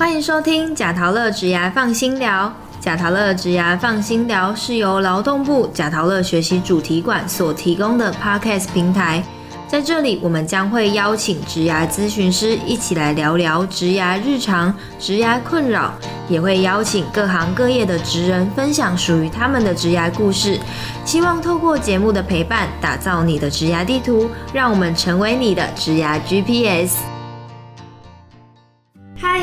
欢迎收听贾陶乐职涯放心聊。贾陶乐职涯放心聊是由劳动部贾陶乐学习主题馆所提供的 Podcast 平台。在这里，我们将会邀请职涯咨询师一起来聊聊职涯日常、职涯困扰，也会邀请各行各业的职人分享属于他们的职涯故事。希望透过节目的陪伴，打造你的职涯地图，让我们成为你的职涯 GPS。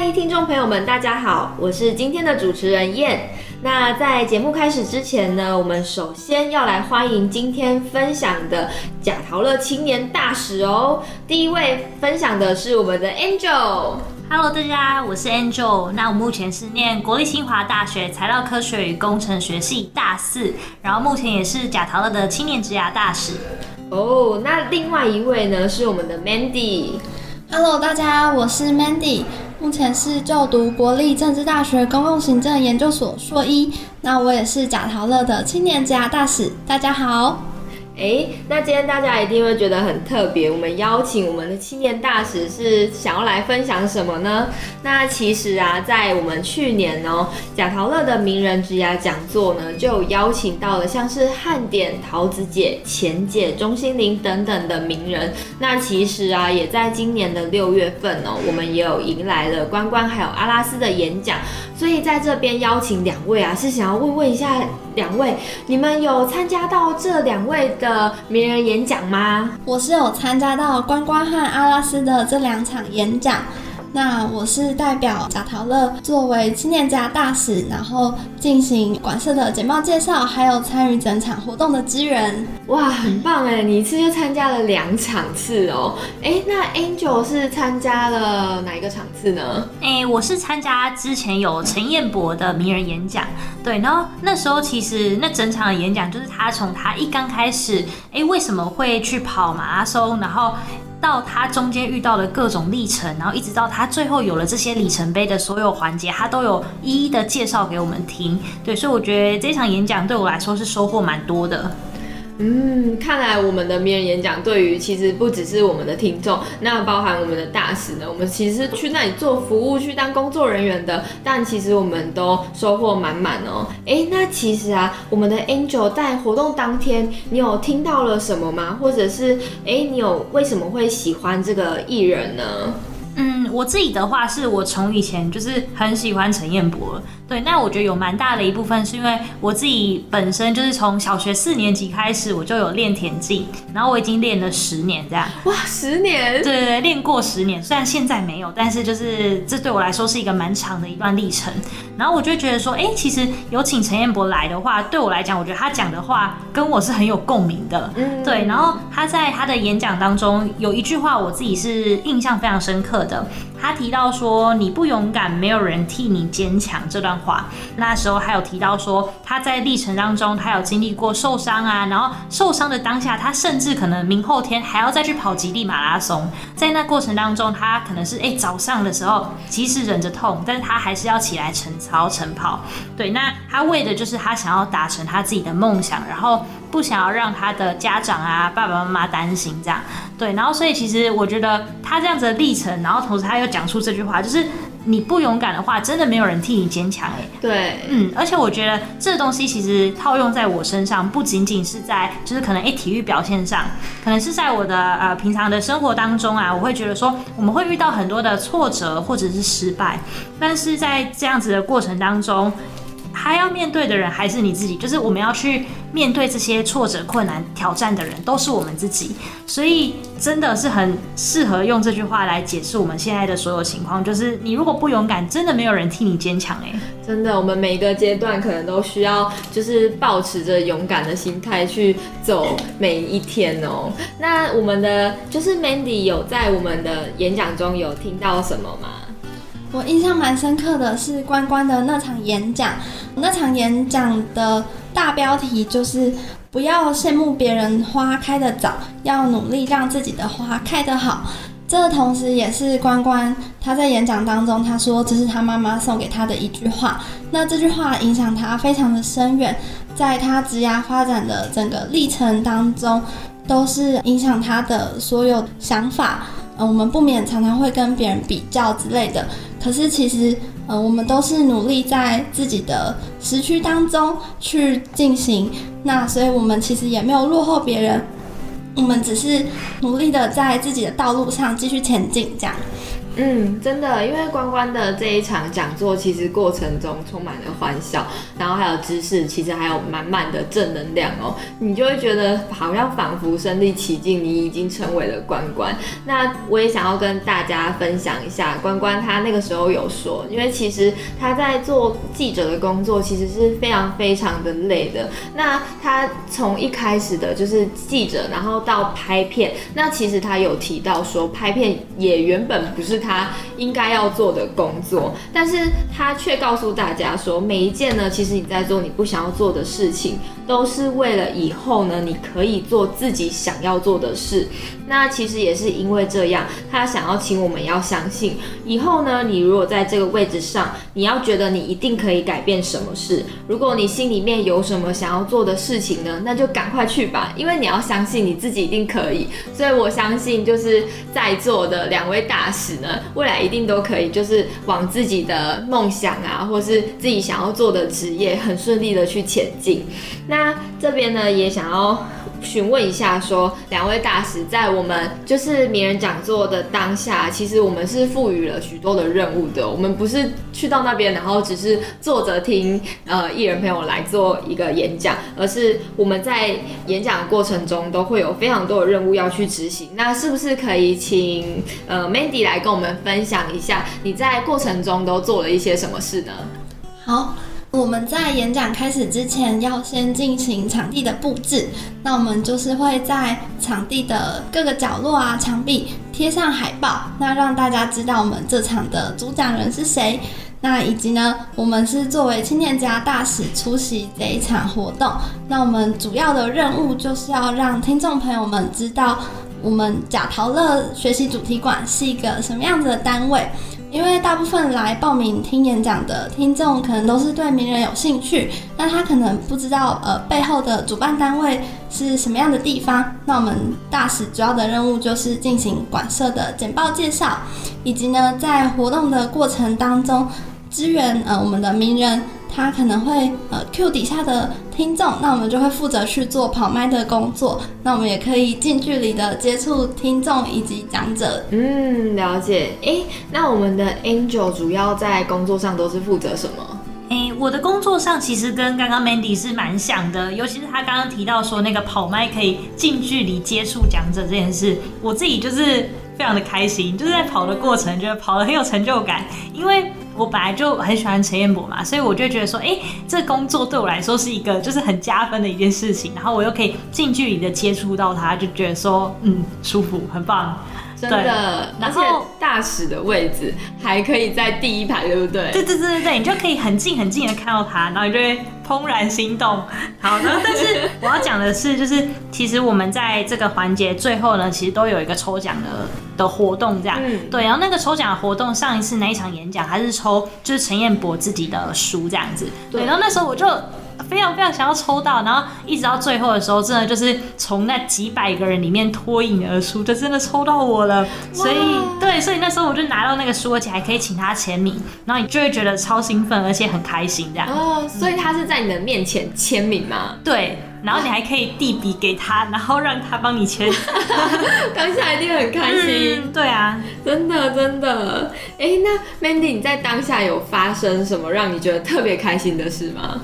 嗨，听众朋友们，大家好，我是今天的主持人燕。那在节目开始之前呢，我们首先要来欢迎今天分享的贾陶乐青年大使哦。第一位分享的是我们的 Angel。Hello，大家，我是 Angel。那我目前是念国立清华大学材料科学与工程学系大四，然后目前也是贾陶乐的青年职涯大使。哦，那另外一位呢是我们的 Mandy。Hello，大家，我是 Mandy，目前是就读国立政治大学公共行政研究所硕一。那我也是贾陶乐的青年职涯大使。大家好。哎，那今天大家一定会觉得很特别。我们邀请我们的青年大使是想要来分享什么呢？那其实啊，在我们去年哦，贾陶乐的名人职涯讲座呢，就邀请到了像是汉典、桃子姐、钱姐、钟心凌等等的名人。那其实啊，也在今年的六月份哦，我们也有迎来了关关还有阿拉斯的演讲。所以在这边邀请两位啊，是想要问问一下两位，你们有参加到这两位的名人演讲吗？我是有参加到关关和阿拉斯的这两场演讲。那我是代表贾陶乐作为青年家大使，然后进行馆舍的简报介绍，还有参与整场活动的支援。哇，很棒哎！你一次就参加了两场次哦。哎，那 Angel 是参加了哪一个场次呢？哎、我是参加之前有陈彦博的名人演讲，对，然后那时候其实那整场的演讲就是他从他一刚开始，哎、为什么会去跑马拉松，然后。到他中间遇到的各种历程，然后一直到他最后有了这些里程碑的所有环节，他都有一一的介绍给我们听。对，所以我觉得这场演讲对我来说是收获蛮多的。嗯，看来我们的名人演讲对于其实不只是我们的听众，那包含我们的大使呢，我们其实去那里做服务，去当工作人员的，但其实我们都收获满满哦。哎，那其实啊，我们的 Angel 在活动当天，你有听到了什么吗？或者是哎，你有为什么会喜欢这个艺人呢？嗯，我自己的话是我从以前就是很喜欢陈彦博，对，那我觉得有蛮大的一部分是因为我自己本身就是从小学四年级开始我就有练田径，然后我已经练了十年这样，哇，十年！对对对，练过十年，虽然现在没有，但是就是这对我来说是一个蛮长的一段历程。然后我就觉得说，哎、其实有请陈彦博来的话，对我来讲，我觉得他讲的话跟我是很有共鸣的。嗯对，然后他在他的演讲当中有一句话，我自己是印象非常深刻的。他提到说：“你不勇敢，没有人替你坚强。”这段话，那时候还有提到说，他在历程当中，他有经历过受伤啊，然后受伤的当下，他甚至可能明后天还要再去跑极地马拉松。在那过程当中，他可能是哎、早上的时候，即使忍着痛，但是他还是要起来晨操晨跑。对，那他为的就是他想要达成他自己的梦想，然后不想要让他的家长啊爸爸妈妈担心这样。对，然后所以其实我觉得他这样子的历程，然后同时他又讲出这句话，就是你不勇敢的话，真的没有人替你坚强哎。对，嗯，而且我觉得这东西其实套用在我身上，不仅仅是在就是可能诶体育表现上，可能是在我的呃平常的生活当中啊，我会觉得说我们会遇到很多的挫折或者是失败，但是在这样子的过程当中。还要面对的人还是你自己，就是我们要去面对这些挫折、困难、挑战的人，都是我们自己。所以真的是很适合用这句话来解释我们现在的所有情况，就是你如果不勇敢，真的没有人替你坚强哎。真的，我们每一个阶段可能都需要，就是保持着勇敢的心态去走每一天哦。那我们的就是 Mandy 有在我们的演讲中有听到什么吗？我印象蛮深刻的是关关的那场演讲，那场演讲的大标题就是“不要羡慕别人花开的早，要努力让自己的花开得好”。这同时也是关关他在演讲当中他说这是他妈妈送给他的一句话，那这句话影响他非常的深远，在他职涯发展的整个历程当中，都是影响他的所有想法。呃，我们不免常常会跟别人比较之类的，可是其实，呃，我们都是努力在自己的时区当中去进行，那所以我们其实也没有落后别人，我们只是努力的在自己的道路上继续前进，这样。嗯，真的，因为关关的这一场讲座，其实过程中充满了欢笑，然后还有知识，其实还有满满的正能量哦，你就会觉得好像仿佛身临其境，你已经成为了关关。那我也想要跟大家分享一下，关关他那个时候有说，因为其实他在做记者的工作，其实是非常非常的累的。那他从一开始的就是记者，然后到拍片，那其实他有提到说，拍片也原本不是。他应该要做的工作，但是他却告诉大家说，每一件呢，其实你在做你不想要做的事情，都是为了以后呢，你可以做自己想要做的事。那其实也是因为这样，他想要请我们要相信，以后呢，你如果在这个位置上，你要觉得你一定可以改变什么事。如果你心里面有什么想要做的事情呢，那就赶快去吧，因为你要相信你自己一定可以。所以我相信，就是在座的两位大使呢，未来一定都可以，就是往自己的梦想啊，或是自己想要做的职业，很顺利的去前进。那这边呢，也想要。询问一下，说两位大使在我们就是名人讲座的当下，其实我们是赋予了许多的任务的。我们不是去到那边，然后只是坐着听呃艺人朋友来做一个演讲，而是我们在演讲过程中都会有非常多的任务要去执行。那是不是可以请呃 Mandy 来跟我们分享一下，你在过程中都做了一些什么事呢？好。我们在演讲开始之前，要先进行场地的布置。那我们就是会在场地的各个角落啊、墙壁贴上海报，那让大家知道我们这场的主讲人是谁。那以及呢，我们是作为青年家大使出席这一场活动。那我们主要的任务就是要让听众朋友们知道，我们贾陶乐学习主题馆是一个什么样子的单位。因为大部分来报名听演讲的听众，可能都是对名人有兴趣，那他可能不知道呃背后的主办单位是什么样的地方。那我们大使主要的任务就是进行馆舍的简报介绍，以及呢在活动的过程当中支援呃我们的名人。他可能会呃 Q 底下的听众，那我们就会负责去做跑麦的工作。那我们也可以近距离的接触听众以及讲者。嗯，了解。哎，那我们的 Angel 主要在工作上都是负责什么？哎，我的工作上其实跟刚刚 Mandy 是蛮像的，尤其是他刚刚提到说那个跑麦可以近距离接触讲者这件事，我自己就是非常的开心，就是在跑的过程觉得跑的很有成就感，因为。我本来就很喜欢陈彦博嘛，所以我就觉得说，哎，这工作对我来说是一个就是很加分的一件事情，然后我又可以近距离的接触到他，就觉得说，嗯，舒服，很棒。真的，而且大使的位置还可以在第一排，对不对？对对对对对，你就可以很近很近的看到他，然后你就会怦然心动。好，然后但是我要讲的是，就是其实我们在这个环节最后呢，其实都有一个抽奖的的活动，这样。嗯。对，然后那个抽奖活动，上一次那一场演讲还是抽就是陈彦博自己的书这样子。对。然后那时候我就。非常非常想要抽到，然后一直到最后的时候，真的就是从那几百个人里面脱颖而出，就真的抽到我了。所以对，所以那时候我就拿到那个书，而且还可以请他签名，然后你就会觉得超兴奋，而且很开心这样。哦，所以他是在你的面前签名吗？对，然后你还可以递笔给他，然后让他帮你签。当下一定很开心。对啊，真的真的。哎，那 Mandy 你在当下有发生什么让你觉得特别开心的事吗？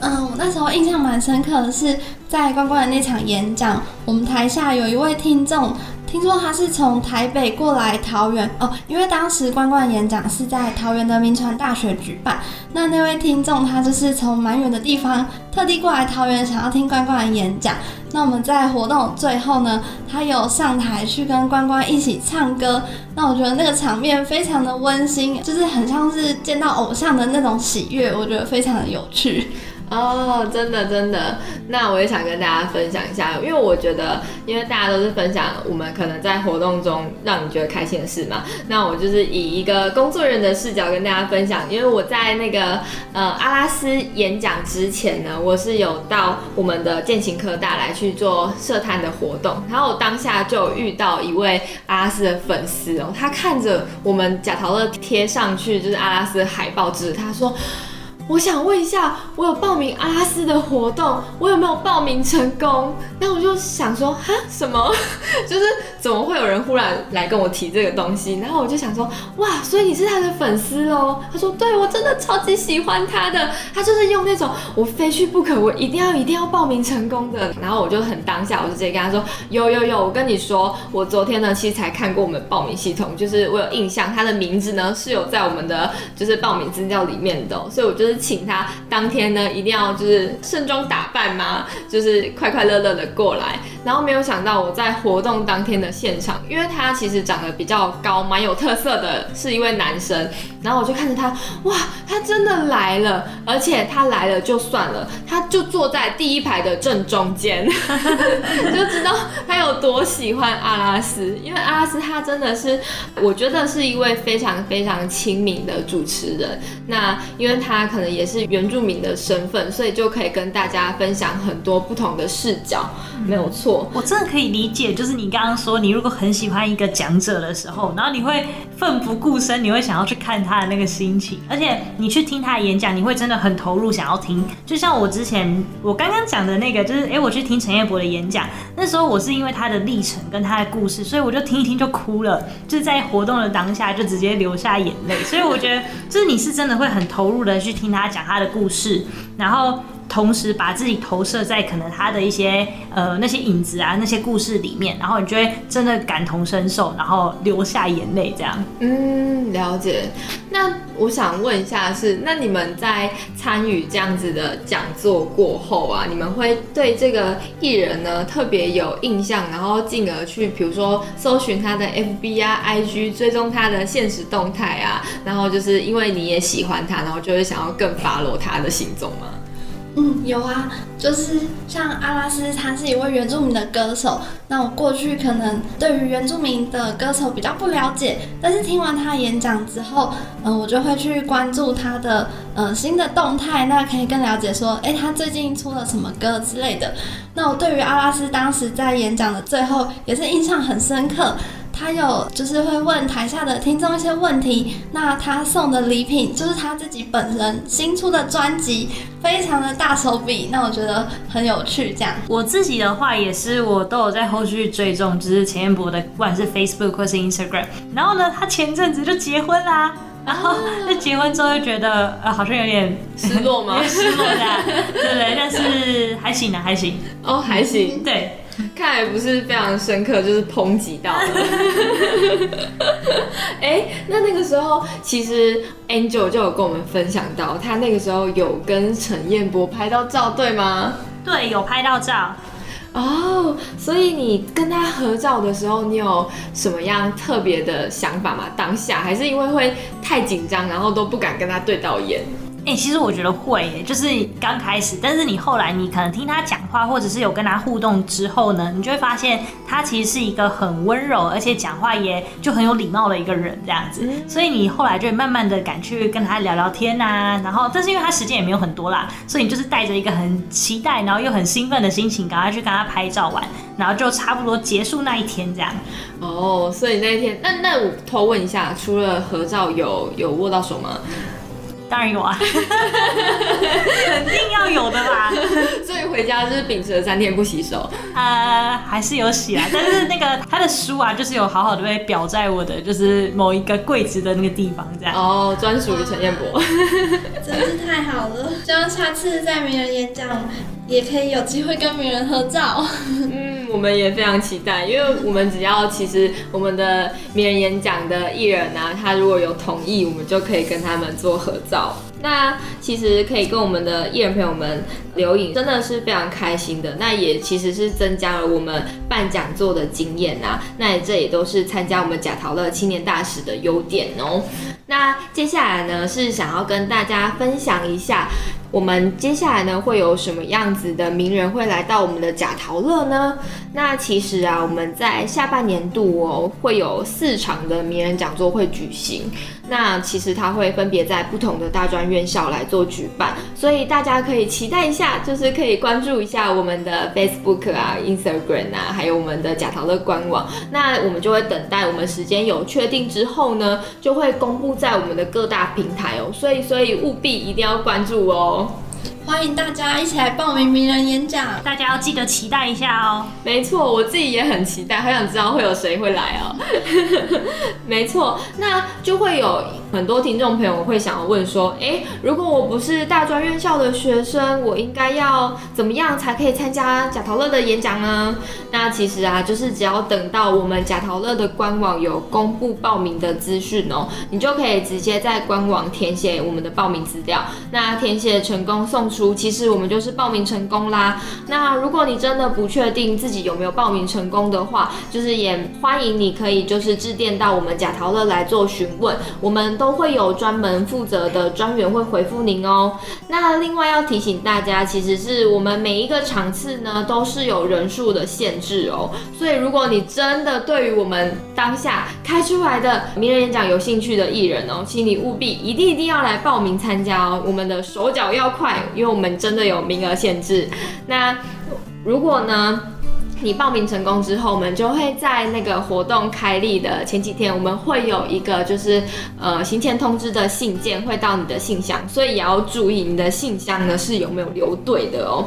嗯，我那时候印象蛮深刻的是，在关关的那场演讲，我们台下有一位听众，听说他是从台北过来桃园哦，因为当时关关演讲是在桃园的民传大学举办，那那位听众他就是从蛮远的地方特地过来桃园，想要听关关的演讲。那我们在活动最后呢，他有上台去跟关关一起唱歌，那我觉得那个场面非常的温馨，就是很像是见到偶像的那种喜悦，我觉得非常的有趣。哦，真的真的，那我也想跟大家分享一下，因为我觉得，因为大家都是分享我们可能在活动中让你觉得开心的事嘛，那我就是以一个工作人员的视角跟大家分享，因为我在那个呃阿拉斯演讲之前呢，我是有到我们的践行科大来去做社探的活动，然后我当下就遇到一位阿拉斯的粉丝哦，他看着我们贾陶乐贴上去就是阿拉斯海报纸，他说。我想问一下，我有报名阿拉斯的活动，我有没有报名成功？那我就想说，哈，什么？就是怎么会有人忽然来跟我提这个东西？然后我就想说，哇，所以你是他的粉丝哦？他说，对，我真的超级喜欢他的，他就是用那种我非去不可，我一定要一定要报名成功的。然后我就很当下，我就直接跟他说，有有有，我跟你说，我昨天呢其实才看过我们报名系统，就是我有印象，他的名字呢是有在我们的就是报名资料里面的，所以我就是。请他当天呢，一定要就是盛装打扮嘛，就是快快乐乐的过来。然后没有想到我在活动当天的现场，因为他其实长得比较高，蛮有特色的，是一位男生。然后我就看着他，哇，他真的来了，而且他来了就算了，他就坐在第一排的正中间，就知道他有多喜欢阿拉斯。因为阿拉斯他真的是，我觉得是一位非常非常亲民的主持人。那因为他可能。也是原住民的身份，所以就可以跟大家分享很多不同的视角，没有错。我真的可以理解，就是你刚刚说，你如果很喜欢一个讲者的时候，然后你会奋不顾身，你会想要去看他的那个心情，而且你去听他的演讲，你会真的很投入，想要听。就像我之前我刚刚讲的那个，就是哎，我去听陈彦博的演讲，那时候我是因为他的历程跟他的故事，所以我就听一听就哭了，就是在活动的当下就直接流下眼泪。所以我觉得，就是你是真的会很投入的去听他。他讲他的故事，然后。同时把自己投射在可能他的一些呃那些影子啊那些故事里面，然后你就会真的感同身受，然后流下眼泪这样。嗯，了解。那我想问一下是，那你们在参与这样子的讲座过后啊，你们会对这个艺人呢特别有印象，然后进而去比如说搜寻他的 FB 啊 IG，追踪他的现实动态啊，然后就是因为你也喜欢他，然后就会想要更 follow 他的行踪吗？嗯，有啊，就是像阿拉斯，他是一位原住民的歌手。那我过去可能对于原住民的歌手比较不了解，但是听完他演讲之后，嗯，我就会去关注他的呃新的动态，那可以更了解说，哎，他最近出了什么歌之类的。那我对于阿拉斯当时在演讲的最后，也是印象很深刻。他有就是会问台下的听众一些问题，那他送的礼品就是他自己本人新出的专辑，非常的大手笔，那我觉得很有趣。这样，我自己的话也是，我都有在后续追踪，就是钱彦博的，不管是 Facebook 或是 Instagram。然后呢，他前阵子就结婚啦，然后那结婚之后就觉得呃好像有点失落吗？失落的，对不对？但是还行啊，还行哦，还行，对。看来不是非常深刻，就是抨击到了。哎，那那个时候其实 Angel 就有跟我们分享到，他那个时候有跟陈彦博拍到照，对吗？对，有拍到照。哦，所以你跟他合照的时候，你有什么样特别的想法吗？当下还是因为会太紧张，然后都不敢跟他对到眼？哎，其实我觉得会，就是刚开始，但是你后来你可能听他讲话，或者是有跟他互动之后呢，你就会发现他其实是一个很温柔，而且讲话也就很有礼貌的一个人这样子。所以你后来就慢慢的敢去跟他聊聊天啊，然后但是因为他时间也没有很多啦，所以你就是带着一个很期待，然后又很兴奋的心情，赶快去跟他拍照玩，然后就差不多结束那一天这样。哦，所以那一天，那那我偷问一下，除了合照，有有握到手吗？当然有啊，肯定要有的啦。所以回家就是秉持了三天不洗手。呃，还是有洗啊，但是那个他的书啊，就是有好好的被裱在我的就是某一个柜子的那个地方，这样。哦，专属于陈彦博，真是太好了。希望下次在名人演讲也可以有机会跟名人合照。嗯。我们也非常期待，因为我们只要其实我们的名人演讲的艺人啊，他如果有同意，我们就可以跟他们做合照。那其实可以跟我们的艺人朋友们留影，真的是非常开心的。那也其实是增加了我们办讲座的经验啊。那这也都是参加我们贾陶乐青年大使的优点哦。那接下来呢，是想要跟大家分享一下。我们接下来呢会有什么样子的名人会来到我们的贾陶乐呢？那其实啊，我们在下半年度哦会有四场的名人讲座会举行。那其实它会分别在不同的大专院校来做举办，所以大家可以期待一下，就是可以关注一下我们的 Facebook 啊、Instagram 啊，还有我们的贾陶乐官网。那我们就会等待我们时间有确定之后呢，就会公布在我们的各大平台哦。所以，所以务必一定要关注哦。欢迎大家一起来报名名人演讲，大家要记得期待一下哦。没错，我自己也很期待，好想知道会有谁会来哦。没错，那就会有很多听众朋友会想要问说，哎，如果我不是大专院校的学生，我应该要怎么样才可以参加贾陶乐的演讲呢？那其实啊，就是只要等到我们贾陶乐的官网有公布报名的资讯哦，你就可以直接在官网填写我们的报名资料。那填写成功送出。其实我们就是报名成功啦。那如果你真的不确定自己有没有报名成功的话，就是也欢迎你可以就是致电到我们贾陶乐来做询问，我们都都会有专门负责的专员会回复您哦。那另外要提醒大家，其实是我们每一个场次呢都是有人数的限制哦。所以如果你真的对于我们当下开出来的名人演讲有兴趣的艺人哦，请你务必一定一定要来报名参加哦。我们的手脚要快，因为我们真的有名额限制，那如果呢，你报名成功之后，我们就会在那个活动开立的前几天，我们会有一个就是呃行前通知的信件会到你的信箱，所以也要注意你的信箱呢是有没有留对的哦。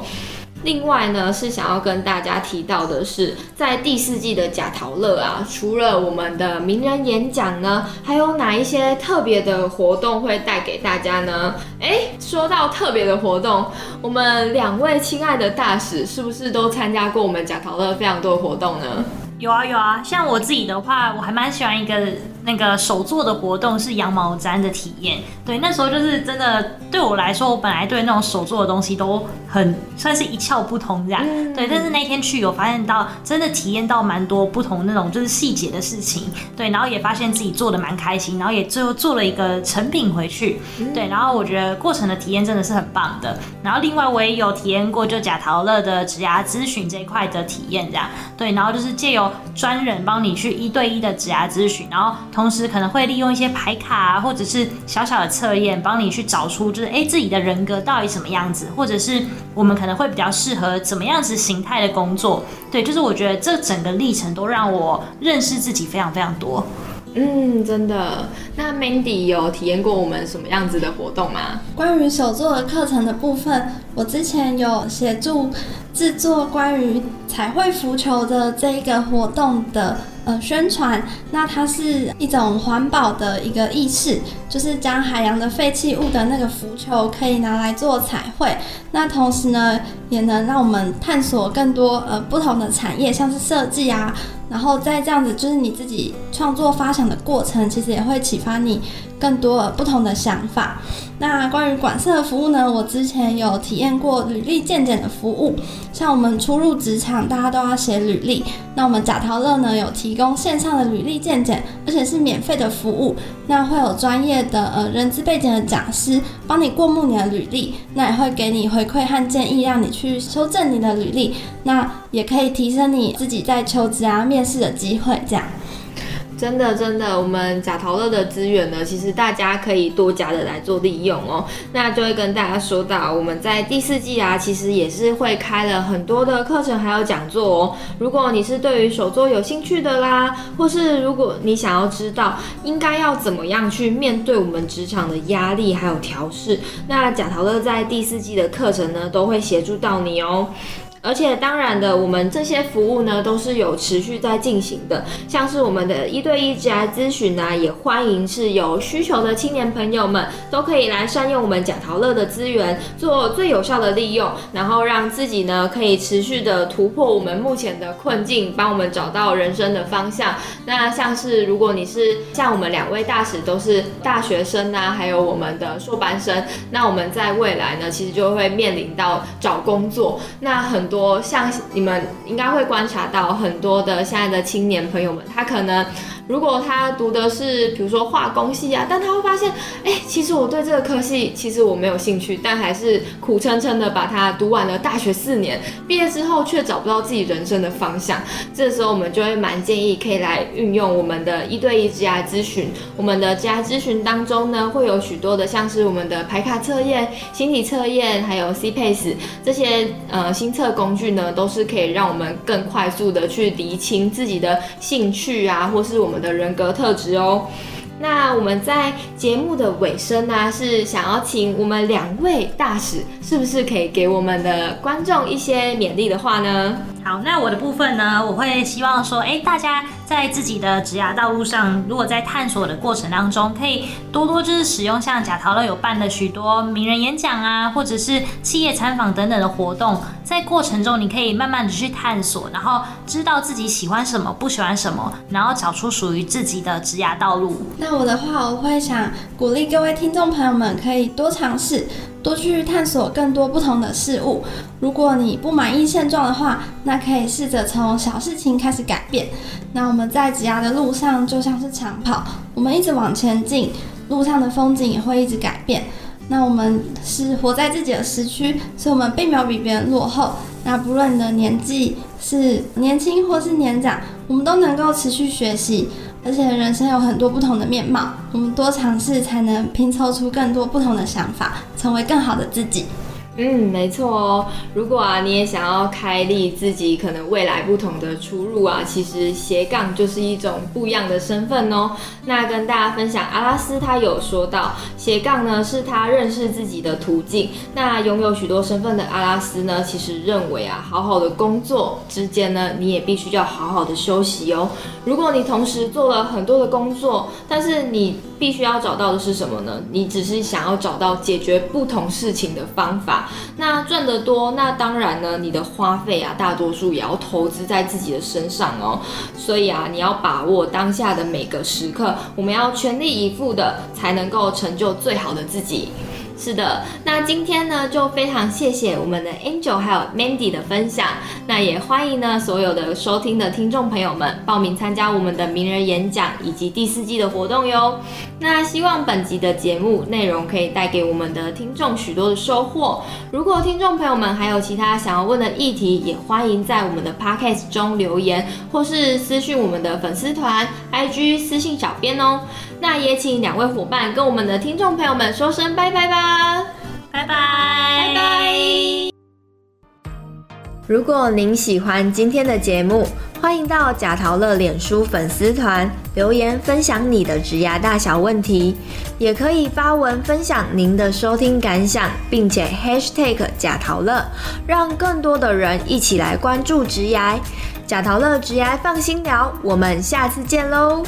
另外呢，是想要跟大家提到的是，在第四季的贾陶乐啊，除了我们的名人演讲呢，还有哪一些特别的活动会带给大家呢？哎，说到特别的活动，我们两位亲爱的大使是不是都参加过我们贾陶乐非常多的活动呢？有啊有啊，像我自己的话，我还蛮喜欢一个那个手做的活动，是羊毛毡的体验。对，那时候就是真的对我来说，我本来对那种手做的东西都很算是一窍不通这样。对，但是那天去有发现到，真的体验到蛮多不同那种就是细节的事情。对，然后也发现自己做的蛮开心，然后也最后做了一个成品回去。对，然后我觉得过程的体验真的是很棒的。然后另外我也有体验过就贾陶乐的指牙咨询这一块的体验这样。对，然后就是借由专人帮你去一对一的指牙咨询，然后同时可能会利用一些牌卡啊或者是小小的测验，帮你去找出就是哎自己的人格到底什么样子，或者是我们可能会比较适合怎么样子形态的工作。对，就是我觉得这整个历程都让我认识自己非常非常多。嗯，真的。那 Mandy 有体验过我们什么样子的活动吗？关于手作的课程的部分，我之前有协助制作关于彩绘浮球的这一个活动的呃宣传。那它是一种环保的一个意识，就是将海洋的废弃物的那个浮球可以拿来做彩绘。那同时呢，也能让我们探索更多呃不同的产业，像是设计啊。然后再这样子，就是你自己创作发想的过程，其实也会启发你更多不同的想法。那关于管社的服务呢？我之前有体验过履历鉴检的服务。像我们初入职场，大家都要写履历。那我们贾陶乐呢，有提供线上的履历鉴检，而且是免费的服务。那会有专业的呃人资背景的讲师帮你过目你的履历，那也会给你回馈和建议，让你去修正你的履历。那也可以提升你自己在求职啊、面试的机会，这样。真的，真的，我们贾陶乐的资源呢，其实大家可以多加的来做利用哦。那就会跟大家说到，我们在第四季啊，其实也是会开了很多的课程还有讲座哦。如果你是对于手作有兴趣的啦，或是如果你想要知道应该要怎么样去面对我们职场的压力还有调试，那贾陶乐在第四季的课程呢，都会协助到你哦。而且当然的，我们这些服务呢都是有持续在进行的，像是我们的一对一职涯咨询呢，也欢迎是有需求的青年朋友们都可以来善用我们贾陶乐的资源，做最有效的利用，然后让自己呢可以持续的突破我们目前的困境，帮我们找到人生的方向。那像是如果你是像我们两位大使都是大学生啊，还有我们的硕班生，那我们在未来呢，其实就会面临到找工作，那很。多像你们应该会观察到很多的现在的青年朋友们，他可能如果他读的是比如说化工系啊，但他会发现，哎，其实我对这个科系其实我没有兴趣，但还是苦撑撑的把它读完了大学四年，毕业之后却找不到自己人生的方向。这时候我们就会蛮建议可以来运用我们的一对一职涯咨询。我们的职涯咨询当中呢，会有许多的像是我们的排卡测验、心理测验，还有 C Pace 这些呃新测工具呢，都是可以让我们更快速的去厘清自己的兴趣啊，或是我们。的人格特质哦。那我们在节目的尾声呢，是想要请我们两位大使，是不是可以给我们的观众一些勉励的话呢？好，那我的部分呢，我会希望说，哎，大家在自己的职涯道路上，如果在探索的过程当中，可以多多就是使用像贾陶乐有办的许多名人演讲啊，或者是企业参访等等的活动，在过程中你可以慢慢的去探索，然后知道自己喜欢什么，不喜欢什么，然后找出属于自己的职涯道路。那我的话，我会想鼓励各位听众朋友们，可以多尝试，多去探索更多不同的事物。如果你不满意现状的话，那可以试着从小事情开始改变。那我们在职涯的路上就像是长跑，我们一直往前进，路上的风景也会一直改变。那我们是活在自己的时区，所以我们并没有比别人落后。那不论你的年纪是年轻或是年长，我们都能够持续学习。而且人生有很多不同的面貌，我们多尝试才能拼凑出更多不同的想法，成为更好的自己。嗯，没错哦。如果啊，你也想要开立自己可能未来不同的出入啊，其实斜杠就是一种不一样的身份哦。那跟大家分享，阿拉斯他有说到，斜杠呢是他认识自己的途径。那拥有许多身份的阿拉斯呢，其实认为啊，好好的工作之间呢，你也必须要好好的休息哦。如果你同时做了很多的工作，但是你必须要找到的是什么呢？你只是想要找到解决不同事情的方法。那赚得多，那当然呢，你的花费啊，大多数也要投资在自己的身上哦。所以啊，你要把握当下的每个时刻，我们要全力以赴的，才能够成就最好的自己。是的，那今天呢就非常谢谢我们的 Angel 还有 Mandy 的分享，那也欢迎呢所有的收听的听众朋友们报名参加我们的名人演讲以及第四季的活动哟。那希望本集的节目内容可以带给我们的听众许多的收获。如果听众朋友们还有其他想要问的议题，也欢迎在我们的 Podcast 中留言，或是私讯我们的粉丝团 IG 私信小编哦。那也请两位伙伴跟我们的听众朋友们说声拜拜吧，拜拜拜拜。如果您喜欢今天的节目，欢迎到贾陶乐脸书粉丝团留言分享你的职涯大小问题，也可以发文分享您的收听感想，并且 #hashtag 贾陶乐，让更多的人一起来关注职涯。贾陶乐职涯放心聊，我们下次见喽。